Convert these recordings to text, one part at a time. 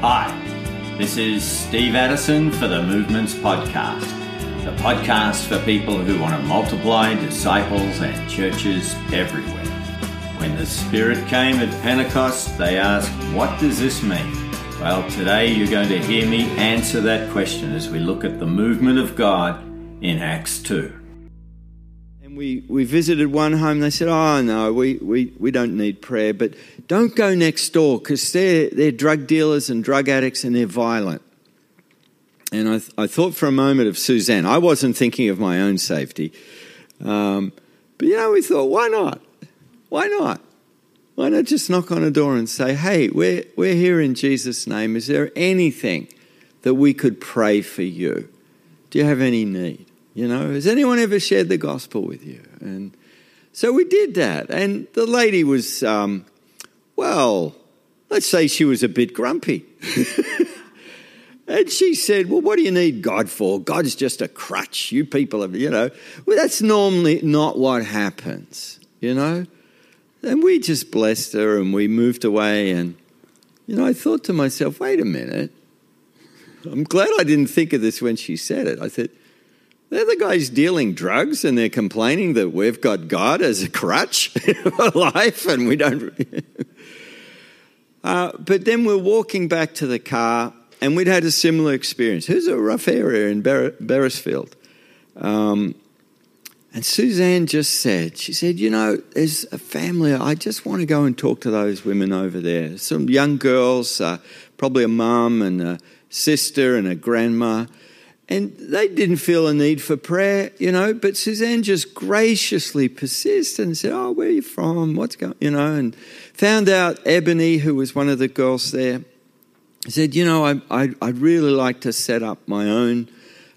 Hi, this is Steve Addison for the Movements Podcast, the podcast for people who want to multiply disciples and churches everywhere. When the Spirit came at Pentecost, they asked, What does this mean? Well, today you're going to hear me answer that question as we look at the movement of God in Acts 2 we, we visited one home. They said, Oh, no, we, we, we don't need prayer, but don't go next door because they're, they're drug dealers and drug addicts and they're violent. And I, th- I thought for a moment of Suzanne. I wasn't thinking of my own safety. Um, but, you know, we thought, why not? Why not? Why not just knock on a door and say, hey, we're, we're here in Jesus' name. Is there anything that we could pray for you? Do you have any need? You know, has anyone ever shared the gospel with you? And so we did that. And the lady was, um, well, let's say she was a bit grumpy. and she said, Well, what do you need God for? God's just a crutch. You people have, you know. Well, that's normally not what happens, you know. And we just blessed her and we moved away. And, you know, I thought to myself, wait a minute. I'm glad I didn't think of this when she said it. I said, they're the guys dealing drugs and they're complaining that we've got God as a crutch for life and we don't. uh, but then we're walking back to the car and we'd had a similar experience. Here's a rough area in Ber- Beresfield. Um, and Suzanne just said, she said, you know, there's a family, I just want to go and talk to those women over there. Some young girls, uh, probably a mum and a sister and a grandma. And they didn't feel a need for prayer, you know, but Suzanne just graciously persisted and said, Oh, where are you from? What's going you know, and found out Ebony, who was one of the girls there, said, You know, I, I, would really like to set up my own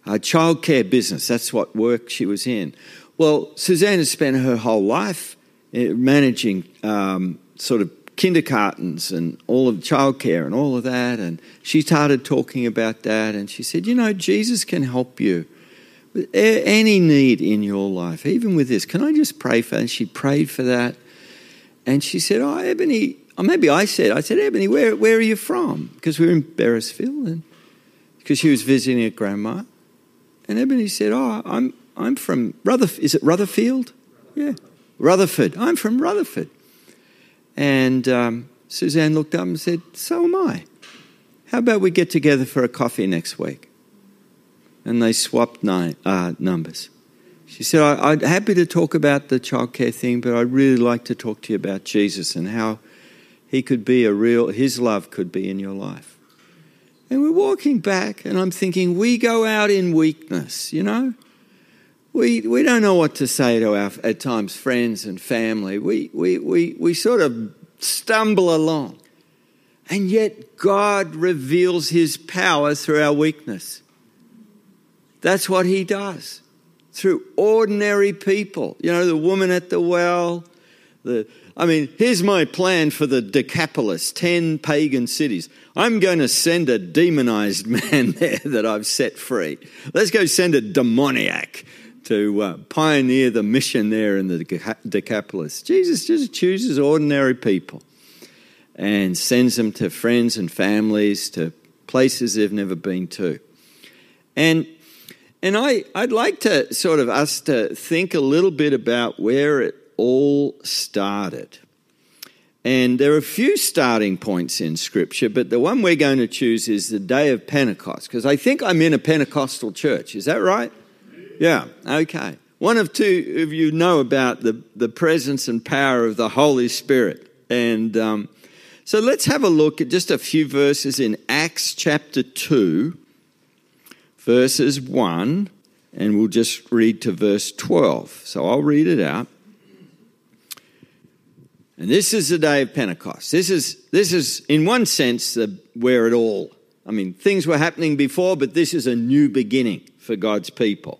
uh, childcare business. That's what work she was in. Well, Suzanne has spent her whole life uh, managing um, sort of kindergartens and all of childcare and all of that. And she started talking about that. And she said, You know, Jesus can help you with any need in your life, even with this. Can I just pray for that? And she prayed for that. And she said, Oh, Ebony, or maybe I said, I said, Ebony, where, where are you from? Because we were in Beresfield. And because she was visiting her grandma. And Ebony said, Oh, I'm, I'm from Rutherford. Is it Rutherfield? Yeah. Rutherford. I'm from Rutherford. And um, Suzanne looked up and said, So am I. How about we get together for a coffee next week? And they swapped nine, uh, numbers. She said, I, am happy to talk about the childcare thing, but I'd really like to talk to you about Jesus and how he could be a real, his love could be in your life. And we're walking back, and I'm thinking, we go out in weakness, you know? We, we don't know what to say to our, at times, friends and family. We, we, we, we sort of stumble along. And yet, God reveals His power through our weakness. That's what He does through ordinary people. You know, the woman at the well, the, I mean, here's my plan for the Decapolis, 10 pagan cities. I'm going to send a demonized man there that I've set free. Let's go send a demoniac to uh, pioneer the mission there in the Decapolis. Jesus just chooses ordinary people and sends them to friends and families, to places they've never been to. And and I, I'd like to sort of us to think a little bit about where it all started. And there are a few starting points in Scripture, but the one we're going to choose is the day of Pentecost, because I think I'm in a Pentecostal church. Is that right? Yeah, okay. One of two of you know about the, the presence and power of the Holy Spirit. And um, so let's have a look at just a few verses in Acts chapter 2, verses 1, and we'll just read to verse 12. So I'll read it out. And this is the day of Pentecost. This is, this is in one sense, the, where it all, I mean, things were happening before, but this is a new beginning for God's people.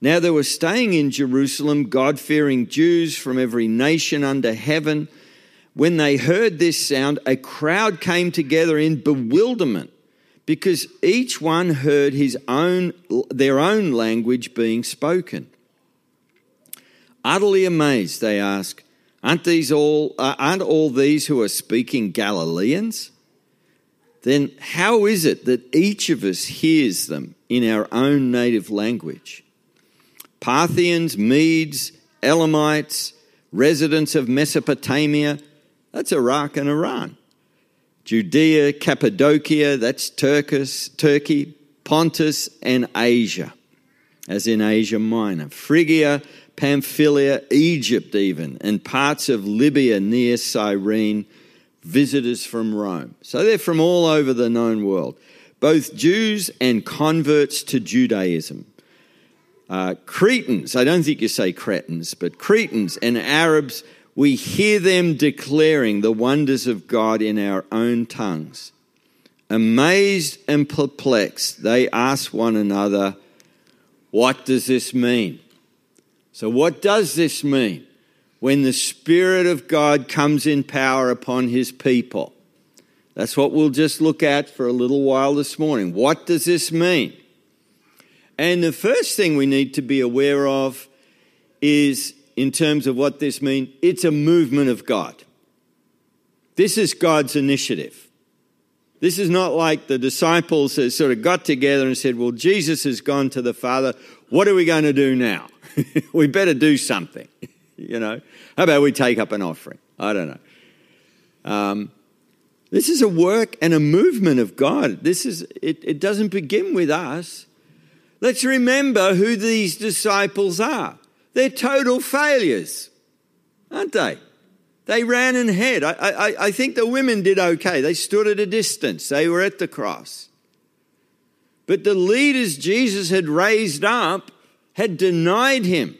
Now there were staying in Jerusalem God fearing Jews from every nation under heaven. When they heard this sound, a crowd came together in bewilderment because each one heard his own, their own language being spoken. Utterly amazed, they ask, Aren't these all, uh, aren't all these who are speaking Galileans? Then how is it that each of us hears them in our own native language? Parthians, Medes, Elamites, residents of Mesopotamia, that's Iraq and Iran. Judea, Cappadocia, that's Turkis, Turkey, Pontus, and Asia, as in Asia Minor. Phrygia, Pamphylia, Egypt, even, and parts of Libya near Cyrene, visitors from Rome. So they're from all over the known world, both Jews and converts to Judaism. Uh, Cretans, I don't think you say Cretans, but Cretans and Arabs, we hear them declaring the wonders of God in our own tongues. Amazed and perplexed, they ask one another, What does this mean? So, what does this mean when the Spirit of God comes in power upon His people? That's what we'll just look at for a little while this morning. What does this mean? And the first thing we need to be aware of is, in terms of what this means, it's a movement of God. This is God's initiative. This is not like the disciples that sort of got together and said, Well, Jesus has gone to the Father. What are we going to do now? we better do something. you know, how about we take up an offering? I don't know. Um, this is a work and a movement of God. This is it, it doesn't begin with us. Let's remember who these disciples are. They're total failures, aren't they? They ran and hid. I, I, I think the women did okay. They stood at a distance, they were at the cross. But the leaders Jesus had raised up had denied him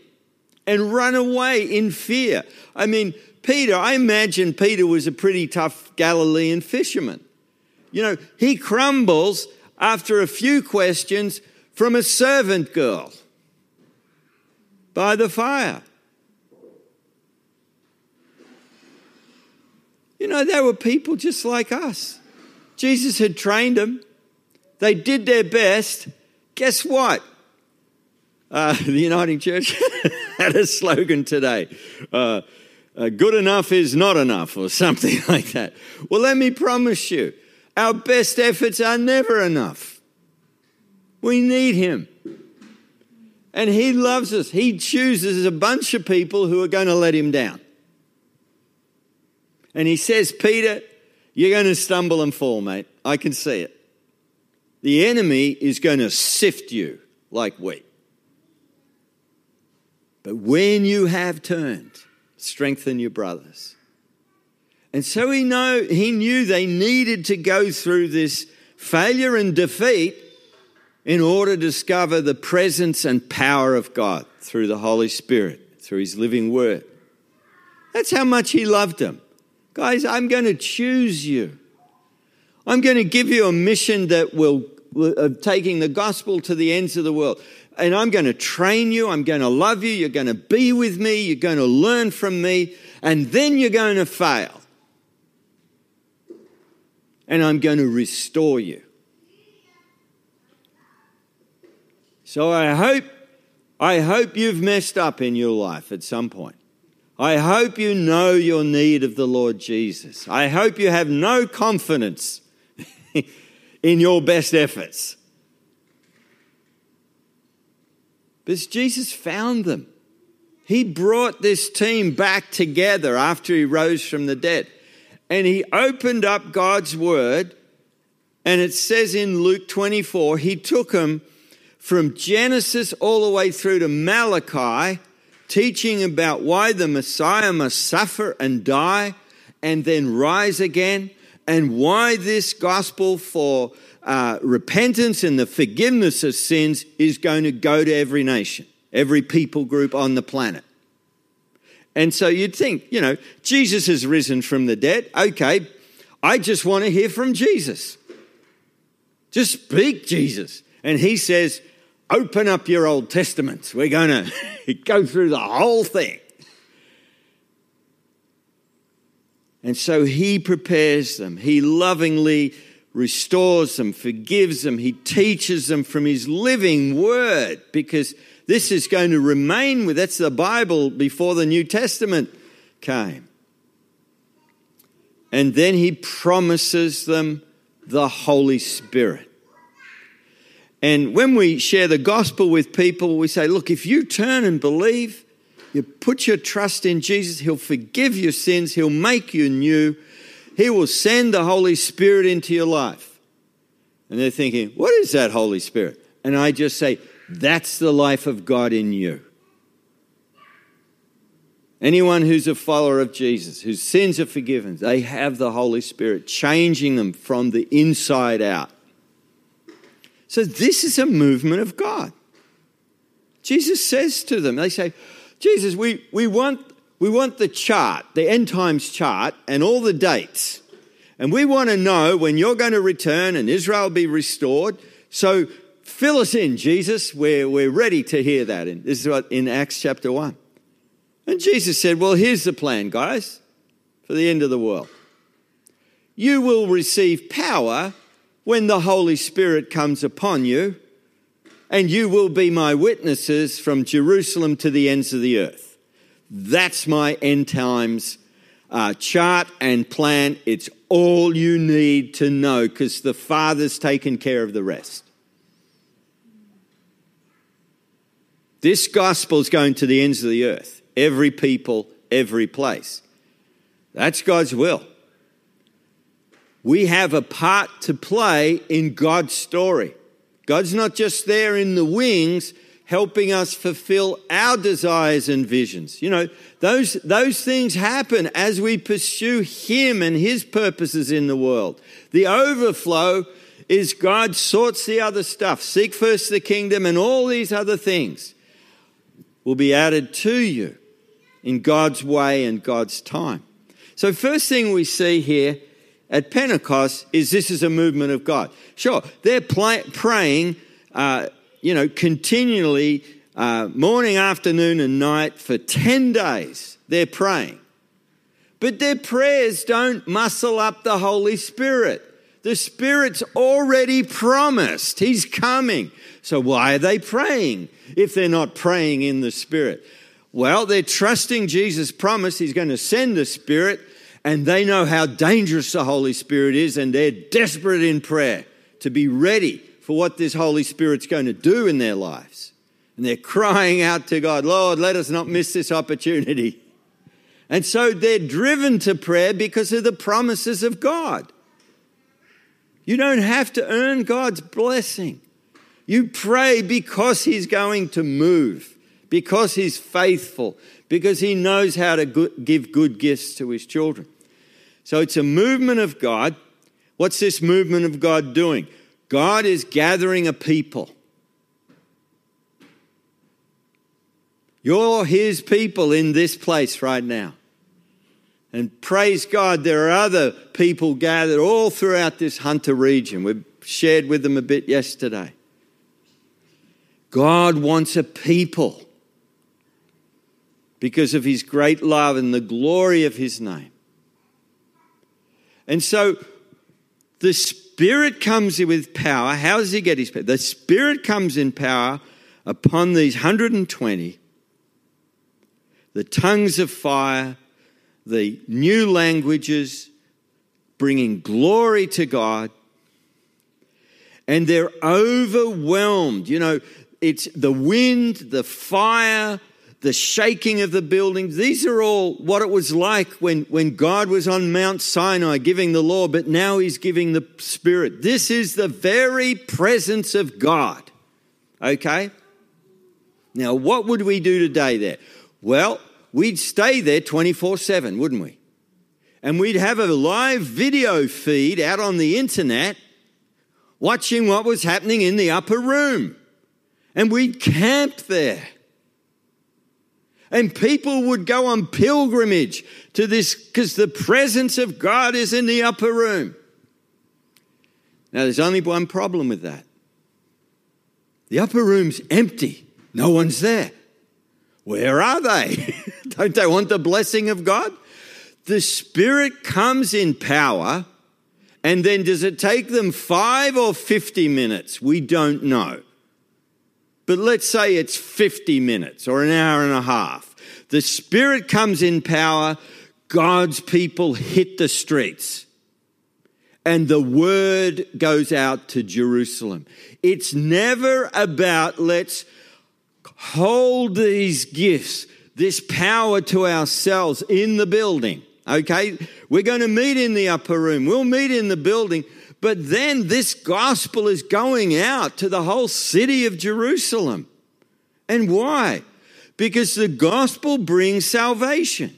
and run away in fear. I mean, Peter, I imagine Peter was a pretty tough Galilean fisherman. You know, he crumbles after a few questions from a servant girl by the fire. You know, they were people just like us. Jesus had trained them, they did their best. Guess what? Uh, the Uniting Church had a slogan today uh, uh, good enough is not enough, or something like that. Well, let me promise you, our best efforts are never enough. We need Him. And He loves us. He chooses a bunch of people who are going to let Him down. And He says, Peter, you're going to stumble and fall, mate. I can see it. The enemy is going to sift you like wheat. But when you have turned, strengthen your brothers. And so he know he knew they needed to go through this failure and defeat in order to discover the presence and power of God through the Holy Spirit, through his living word. That's how much he loved them. Guys, I'm going to choose you. I'm going to give you a mission that will of taking the gospel to the ends of the world and I'm going to train you. I'm going to love you. You're going to be with me. You're going to learn from me. And then you're going to fail. And I'm going to restore you. So I hope, I hope you've messed up in your life at some point. I hope you know your need of the Lord Jesus. I hope you have no confidence in your best efforts. Because Jesus found them. He brought this team back together after he rose from the dead. And he opened up God's word. And it says in Luke 24, he took them from Genesis all the way through to Malachi, teaching about why the Messiah must suffer and die and then rise again, and why this gospel for uh, repentance and the forgiveness of sins is going to go to every nation, every people group on the planet. And so you'd think, you know, Jesus has risen from the dead. Okay, I just want to hear from Jesus. Just speak Jesus. And he says, Open up your Old Testaments. We're going to go through the whole thing. And so he prepares them. He lovingly restores them, forgives them. He teaches them from his living word because this is going to remain with that's the Bible before the New Testament came. And then he promises them the Holy Spirit. And when we share the gospel with people, we say, look, if you turn and believe, you put your trust in Jesus, He'll forgive your sins, He'll make you new, He will send the Holy Spirit into your life. And they're thinking, what is that Holy Spirit? And I just say, that's the life of God in you. Anyone who's a follower of Jesus, whose sins are forgiven, they have the Holy Spirit changing them from the inside out. So, this is a movement of God. Jesus says to them, they say, Jesus, we, we, want, we want the chart, the end times chart, and all the dates. And we want to know when you're going to return and Israel be restored. So, fill us in, Jesus. We're, we're ready to hear that. In, this is what in Acts chapter 1. And Jesus said, Well, here's the plan, guys, for the end of the world. You will receive power when the Holy Spirit comes upon you, and you will be my witnesses from Jerusalem to the ends of the earth. That's my end times uh, chart and plan. It's all you need to know because the Father's taken care of the rest. This gospel is going to the ends of the earth every people, every place. That's God's will. We have a part to play in God's story. God's not just there in the wings helping us fulfill our desires and visions. You know, those, those things happen as we pursue Him and His purposes in the world. The overflow is God sorts the other stuff. Seek first the kingdom, and all these other things will be added to you in God's way and God's time. So, first thing we see here at Pentecost is this is a movement of God. Sure, they're praying, uh, you know, continually, uh, morning, afternoon, and night for 10 days. They're praying. But their prayers don't muscle up the Holy Spirit. The Spirit's already promised. He's coming. So why are they praying if they're not praying in the Spirit? Well, they're trusting Jesus' promise. He's going to send the Spirit, and they know how dangerous the Holy Spirit is, and they're desperate in prayer to be ready for what this Holy Spirit's going to do in their lives. And they're crying out to God, Lord, let us not miss this opportunity. And so they're driven to prayer because of the promises of God. You don't have to earn God's blessing. You pray because He's going to move because he's faithful, because he knows how to give good gifts to his children. So it's a movement of God. What's this movement of God doing? God is gathering a people. You're his people in this place right now. And praise God, there are other people gathered all throughout this Hunter region. We shared with them a bit yesterday. God wants a people because of his great love and the glory of his name. And so the Spirit comes with power. How does he get his power? The Spirit comes in power upon these 120, the tongues of fire, the new languages, bringing glory to God. And they're overwhelmed. You know, it's the wind, the fire, the shaking of the buildings. These are all what it was like when, when God was on Mount Sinai giving the law, but now he's giving the Spirit. This is the very presence of God. Okay? Now, what would we do today there? Well, we'd stay there 24 7, wouldn't we? And we'd have a live video feed out on the internet watching what was happening in the upper room. And we'd camp there And people would go on pilgrimage to this because the presence of God is in the upper room. Now, there's only one problem with that the upper room's empty, no one's there. Where are they? Don't they want the blessing of God? The Spirit comes in power, and then does it take them five or 50 minutes? We don't know. But let's say it's 50 minutes or an hour and a half. The Spirit comes in power, God's people hit the streets, and the word goes out to Jerusalem. It's never about let's hold these gifts, this power to ourselves in the building. Okay, we're going to meet in the upper room, we'll meet in the building, but then this gospel is going out to the whole city of Jerusalem. And why? Because the gospel brings salvation.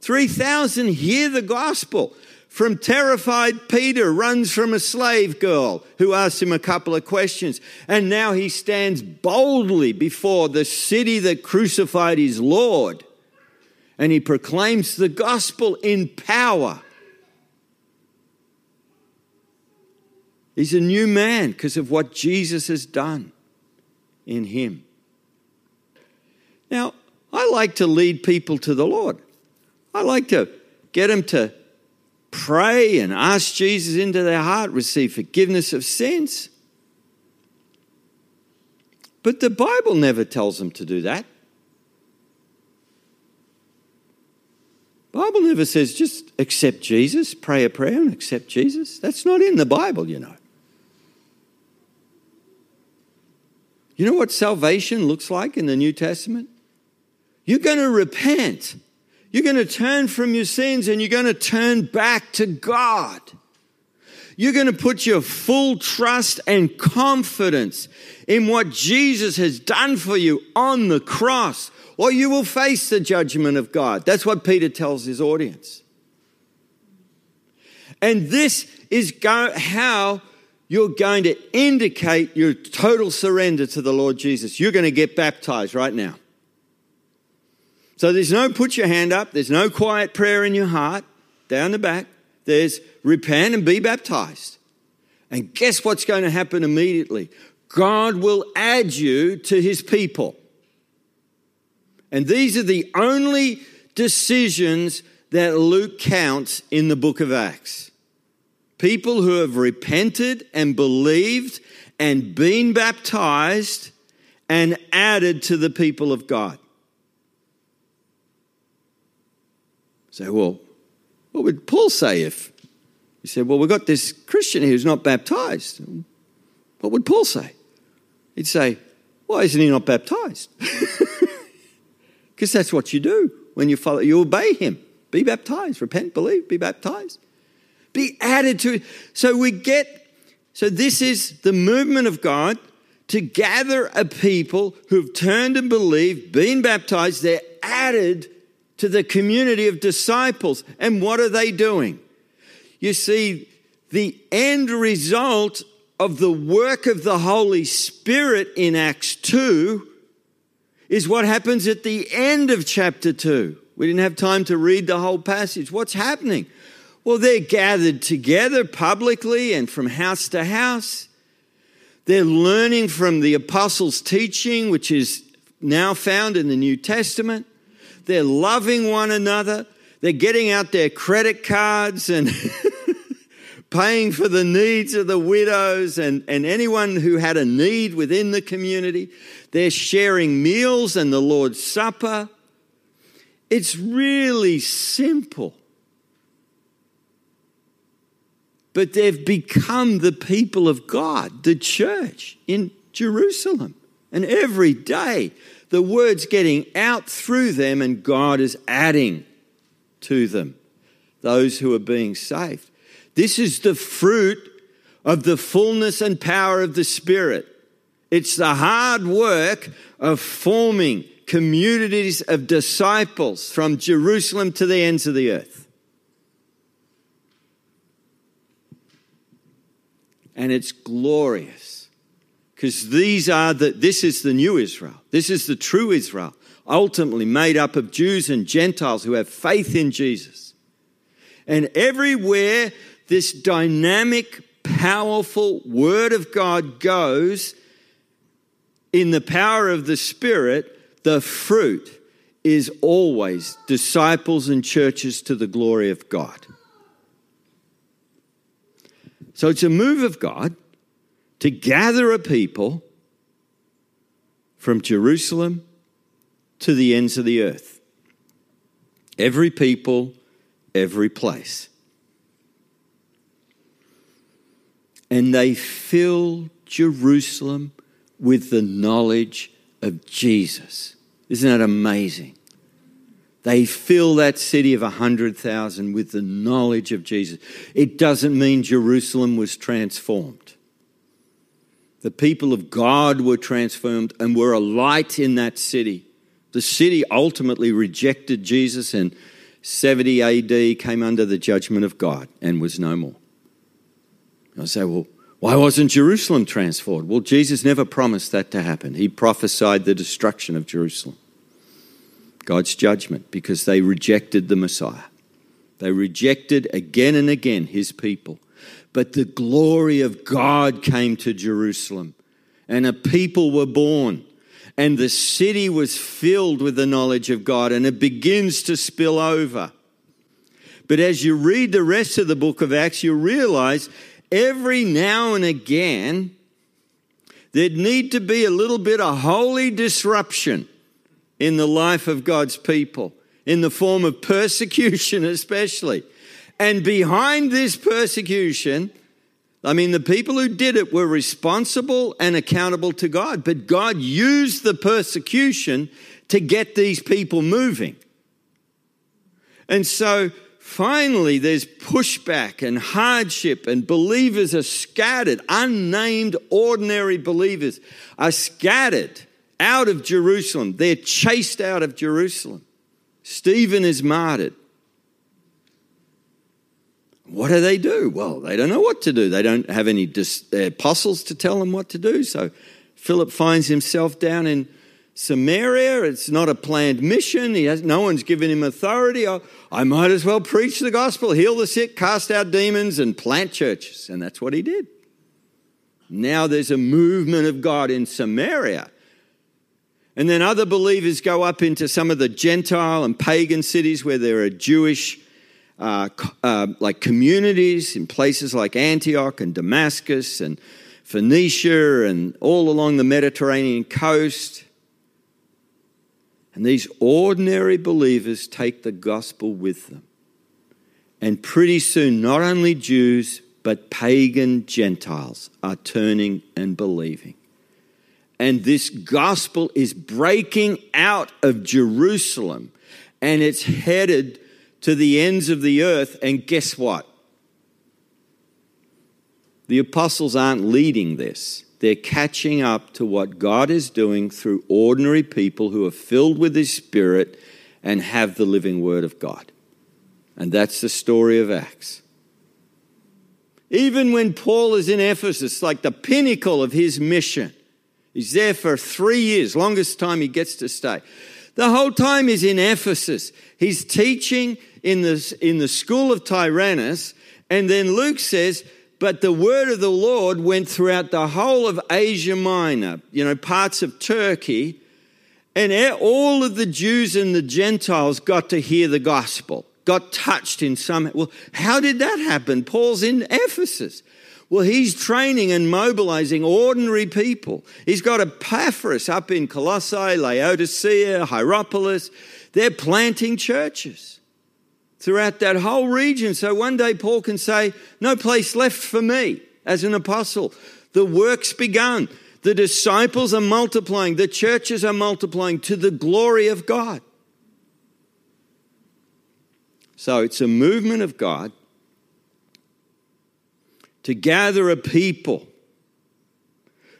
3,000 hear the gospel. From terrified Peter runs from a slave girl who asks him a couple of questions. And now he stands boldly before the city that crucified his Lord. And he proclaims the gospel in power. He's a new man because of what Jesus has done in him. Now, I like to lead people to the Lord. I like to get them to pray and ask Jesus into their heart, receive forgiveness of sins. But the Bible never tells them to do that. Bible never says just accept Jesus, pray a prayer and accept Jesus. That's not in the Bible, you know. You know what salvation looks like in the New Testament? You're going to repent. You're going to turn from your sins and you're going to turn back to God. You're going to put your full trust and confidence in what Jesus has done for you on the cross, or you will face the judgment of God. That's what Peter tells his audience. And this is go- how you're going to indicate your total surrender to the Lord Jesus. You're going to get baptized right now. So there's no put your hand up, there's no quiet prayer in your heart down the back. There's repent and be baptized. And guess what's going to happen immediately? God will add you to his people. And these are the only decisions that Luke counts in the book of Acts people who have repented and believed and been baptized and added to the people of God. Say, so, well, what would Paul say if he said, well, we've got this Christian here who's not baptized? What would Paul say? He'd say, why isn't he not baptized? Because that's what you do when you follow, you obey him. Be baptized, repent, believe, be baptized be added to it. So we get, so this is the movement of God to gather a people who've turned and believed, been baptized, they're added to the community of disciples. And what are they doing? You see, the end result of the work of the Holy Spirit in Acts 2 is what happens at the end of chapter 2. We didn't have time to read the whole passage. What's happening? Well, they're gathered together publicly and from house to house. They're learning from the apostles' teaching, which is now found in the New Testament. They're loving one another. They're getting out their credit cards and paying for the needs of the widows and, and anyone who had a need within the community. They're sharing meals and the Lord's Supper. It's really simple. But they've become the people of God, the church in Jerusalem. And every day, the word's getting out through them, and God is adding to them those who are being saved. This is the fruit of the fullness and power of the Spirit. It's the hard work of forming communities of disciples from Jerusalem to the ends of the earth. And it's glorious because these are the this is the new Israel. This is the true Israel, ultimately made up of Jews and Gentiles who have faith in Jesus. And everywhere this dynamic, powerful word of God goes in the power of the Spirit, the fruit is always disciples and churches to the glory of God. So it's a move of God to gather a people from Jerusalem to the ends of the earth. Every people, every place. And they fill Jerusalem with the knowledge of Jesus. Isn't that amazing? They fill that city of 100,000 with the knowledge of Jesus. It doesn't mean Jerusalem was transformed. The people of God were transformed and were a light in that city. The city ultimately rejected Jesus and 70 AD came under the judgment of God and was no more. I say, well, why wasn't Jerusalem transformed? Well, Jesus never promised that to happen. He prophesied the destruction of Jerusalem, God's judgment, because they rejected the Messiah. They rejected again and again his people. But the glory of God came to Jerusalem, and a people were born, and the city was filled with the knowledge of God, and it begins to spill over. But as you read the rest of the book of Acts, you realize every now and again there'd need to be a little bit of holy disruption in the life of God's people, in the form of persecution, especially. And behind this persecution, I mean, the people who did it were responsible and accountable to God, but God used the persecution to get these people moving. And so finally, there's pushback and hardship, and believers are scattered. Unnamed, ordinary believers are scattered out of Jerusalem. They're chased out of Jerusalem. Stephen is martyred. What do they do? Well, they don't know what to do. They don't have any dis- uh, apostles to tell them what to do. So Philip finds himself down in Samaria. It's not a planned mission. He has, no one's given him authority. I, I might as well preach the gospel, heal the sick, cast out demons, and plant churches. And that's what he did. Now there's a movement of God in Samaria. And then other believers go up into some of the Gentile and pagan cities where there are Jewish uh, uh, like communities in places like Antioch and Damascus and Phoenicia and all along the Mediterranean coast. And these ordinary believers take the gospel with them. And pretty soon, not only Jews, but pagan Gentiles are turning and believing. And this gospel is breaking out of Jerusalem and it's headed to the ends of the earth. And guess what? The apostles aren't leading this. They're catching up to what God is doing through ordinary people who are filled with His Spirit and have the living Word of God. And that's the story of Acts. Even when Paul is in Ephesus, like the pinnacle of his mission, he's there for three years, longest time he gets to stay. The whole time he's in Ephesus, he's teaching in the, in the school of Tyrannus. And then Luke says, but the word of the Lord went throughout the whole of Asia Minor, you know, parts of Turkey. And all of the Jews and the Gentiles got to hear the gospel, got touched in some. Well, how did that happen? Paul's in Ephesus. Well, he's training and mobilizing ordinary people. He's got Epaphras up in Colossae, Laodicea, Hierapolis. They're planting churches throughout that whole region. So one day Paul can say, No place left for me as an apostle. The work's begun. The disciples are multiplying. The churches are multiplying to the glory of God. So it's a movement of God to gather a people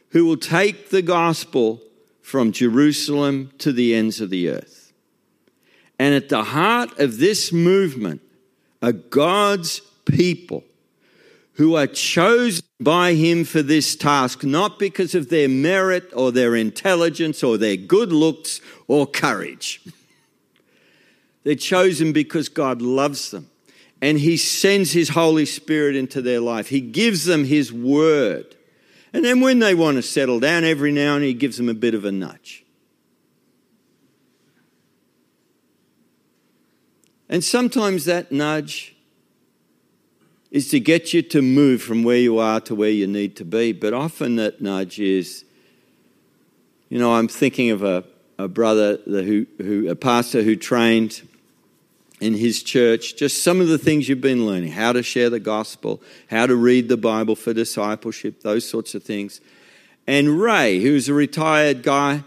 who will take the gospel from Jerusalem to the ends of the earth. And at the heart of this movement are God's people who are chosen by him for this task, not because of their merit or their intelligence or their good looks or courage. They're chosen because God loves them and he sends his Holy Spirit into their life. He gives them his word. And then when they want to settle down, every now and then he gives them a bit of a nudge. And sometimes that nudge is to get you to move from where you are to where you need to be. But often that nudge is, you know, I'm thinking of a, a brother who, who, a pastor who trained in his church, just some of the things you've been learning how to share the gospel, how to read the Bible for discipleship, those sorts of things. And Ray, who's a retired guy,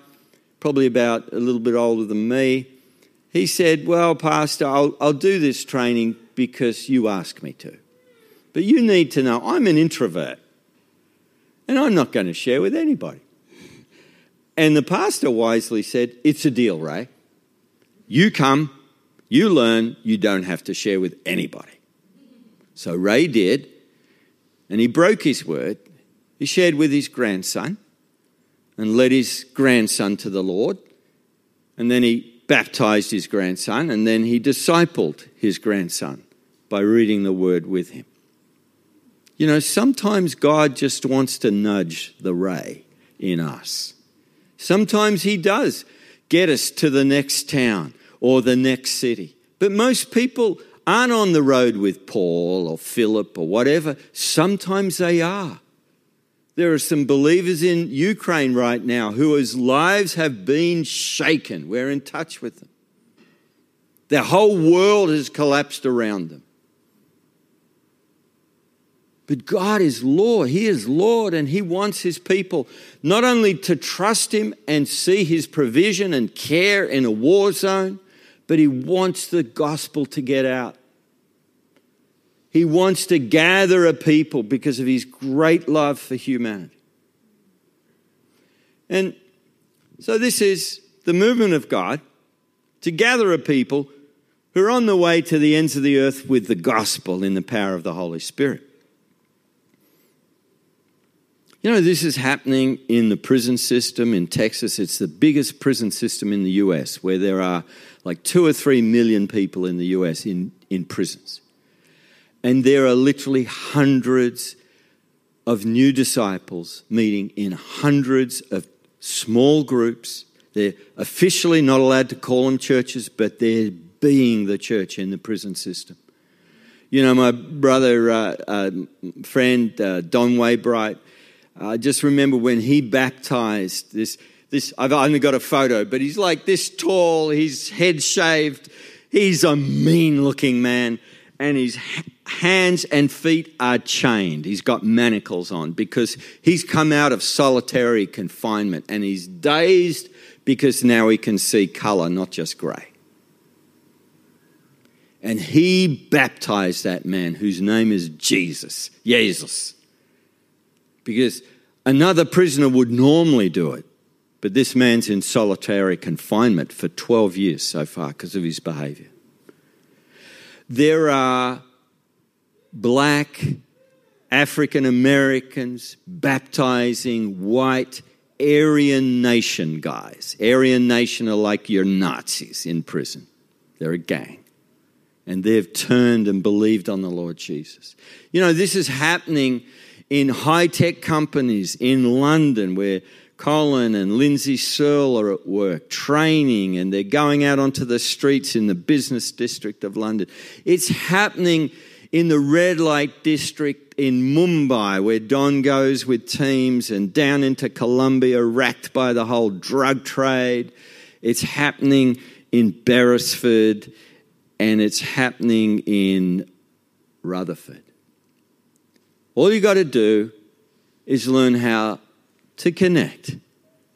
probably about a little bit older than me, he said, Well, Pastor, I'll, I'll do this training because you ask me to. But you need to know I'm an introvert and I'm not going to share with anybody. And the pastor wisely said, It's a deal, Ray. You come, you learn, you don't have to share with anybody. So Ray did, and he broke his word. He shared with his grandson and led his grandson to the Lord. And then he baptized his grandson, and then he discipled his grandson by reading the word with him. You know, sometimes God just wants to nudge the ray in us. Sometimes He does get us to the next town or the next city. But most people aren't on the road with Paul or Philip or whatever. Sometimes they are. There are some believers in Ukraine right now whose lives have been shaken. We're in touch with them. Their whole world has collapsed around them. But God is Lord. He is Lord, and He wants His people not only to trust Him and see His provision and care in a war zone, but He wants the gospel to get out. He wants to gather a people because of His great love for humanity. And so, this is the movement of God to gather a people who are on the way to the ends of the earth with the gospel in the power of the Holy Spirit. You know, this is happening in the prison system in Texas. It's the biggest prison system in the US, where there are like two or three million people in the US in, in prisons. And there are literally hundreds of new disciples meeting in hundreds of small groups. They're officially not allowed to call them churches, but they're being the church in the prison system. You know, my brother, uh, uh, friend uh, Don Waybright, I just remember when he baptized this. This I've only got a photo, but he's like this tall. He's head shaved. He's a mean-looking man, and his hands and feet are chained. He's got manacles on because he's come out of solitary confinement, and he's dazed because now he can see color, not just grey. And he baptized that man whose name is Jesus. Jesus because another prisoner would normally do it. But this man's in solitary confinement for 12 years so far because of his behavior. There are black African Americans baptizing white Aryan Nation guys. Aryan Nation are like your Nazis in prison, they're a gang. And they've turned and believed on the Lord Jesus. You know, this is happening in high tech companies in London where Colin and Lindsay Searle are at work training and they're going out onto the streets in the business district of London. It's happening in the red light district in Mumbai where Don goes with teams and down into Colombia racked by the whole drug trade. It's happening in Beresford and it's happening in Rutherford. All you got to do is learn how to connect.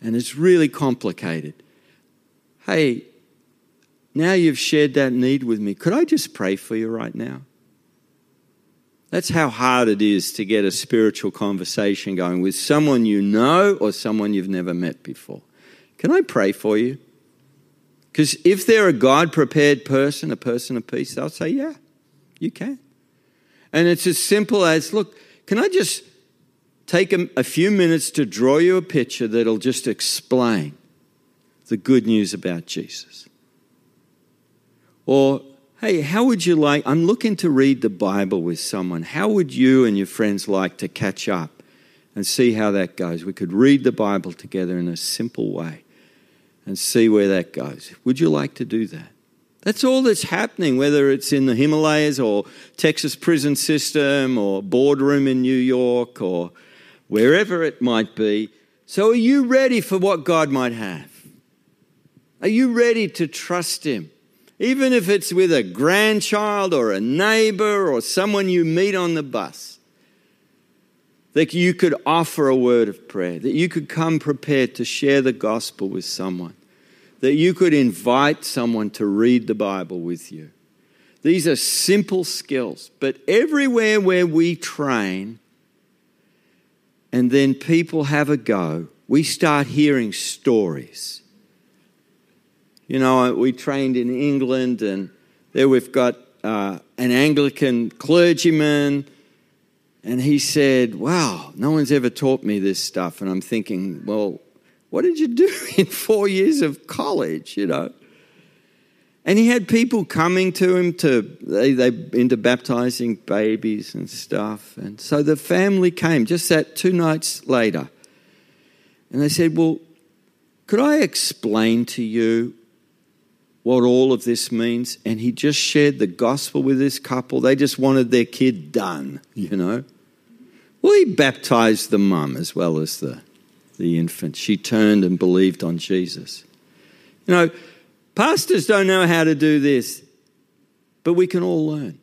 And it's really complicated. Hey, now you've shared that need with me. Could I just pray for you right now? That's how hard it is to get a spiritual conversation going with someone you know or someone you've never met before. Can I pray for you? Because if they're a God prepared person, a person of peace, they'll say, Yeah, you can. And it's as simple as look, can I just take a, a, few minutes to draw you a picture that'll just explain the good news about Jesus? Or, hey, how would you like? I'm looking to read the Bible with someone. How would you and your friends like to catch up and see how that goes? We could read the Bible together in a simple way and see where that goes. Would you like to do that? That's all that's happening, whether it's in the Himalayas or Texas prison system or boardroom in New York or wherever it might be. So, are you ready for what God might have? Are you ready to trust Him? Even if it's with a grandchild or a neighbor or someone you meet on the bus, that you could offer a word of prayer, that you could come prepared to share the gospel with someone that you could invite someone to read the Bible with you. These are simple skills, but everywhere where we train and then people have a go, we start hearing stories. You know, we trained in England, and there we've got uh, an Anglican clergyman, and he said, Wow, no one's ever taught me this stuff. And I'm thinking, Well, what did you do in four years of college, you know? And he had people coming to him to they they into baptizing babies and stuff. And so the family came just that two nights later. And they said, Well, could I explain to you what all of this means? And he just shared the gospel with this couple. They just wanted their kid done, you know. Well, he baptized the mum as well as the the infant. She turned and believed on Jesus. You know, pastors don't know how to do this, but we can all learn.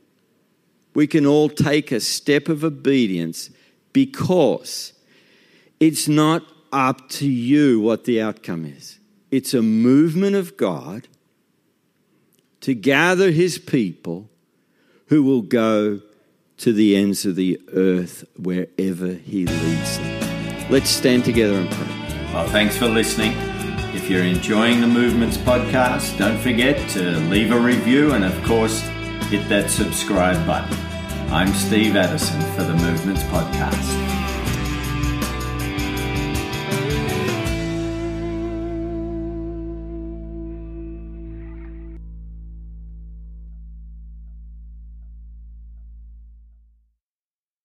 We can all take a step of obedience because it's not up to you what the outcome is. It's a movement of God to gather his people who will go to the ends of the earth wherever he leads them. Let's stand together and pray. Well, thanks for listening. If you're enjoying the Movements podcast, don't forget to leave a review and, of course, hit that subscribe button. I'm Steve Addison for the Movements podcast.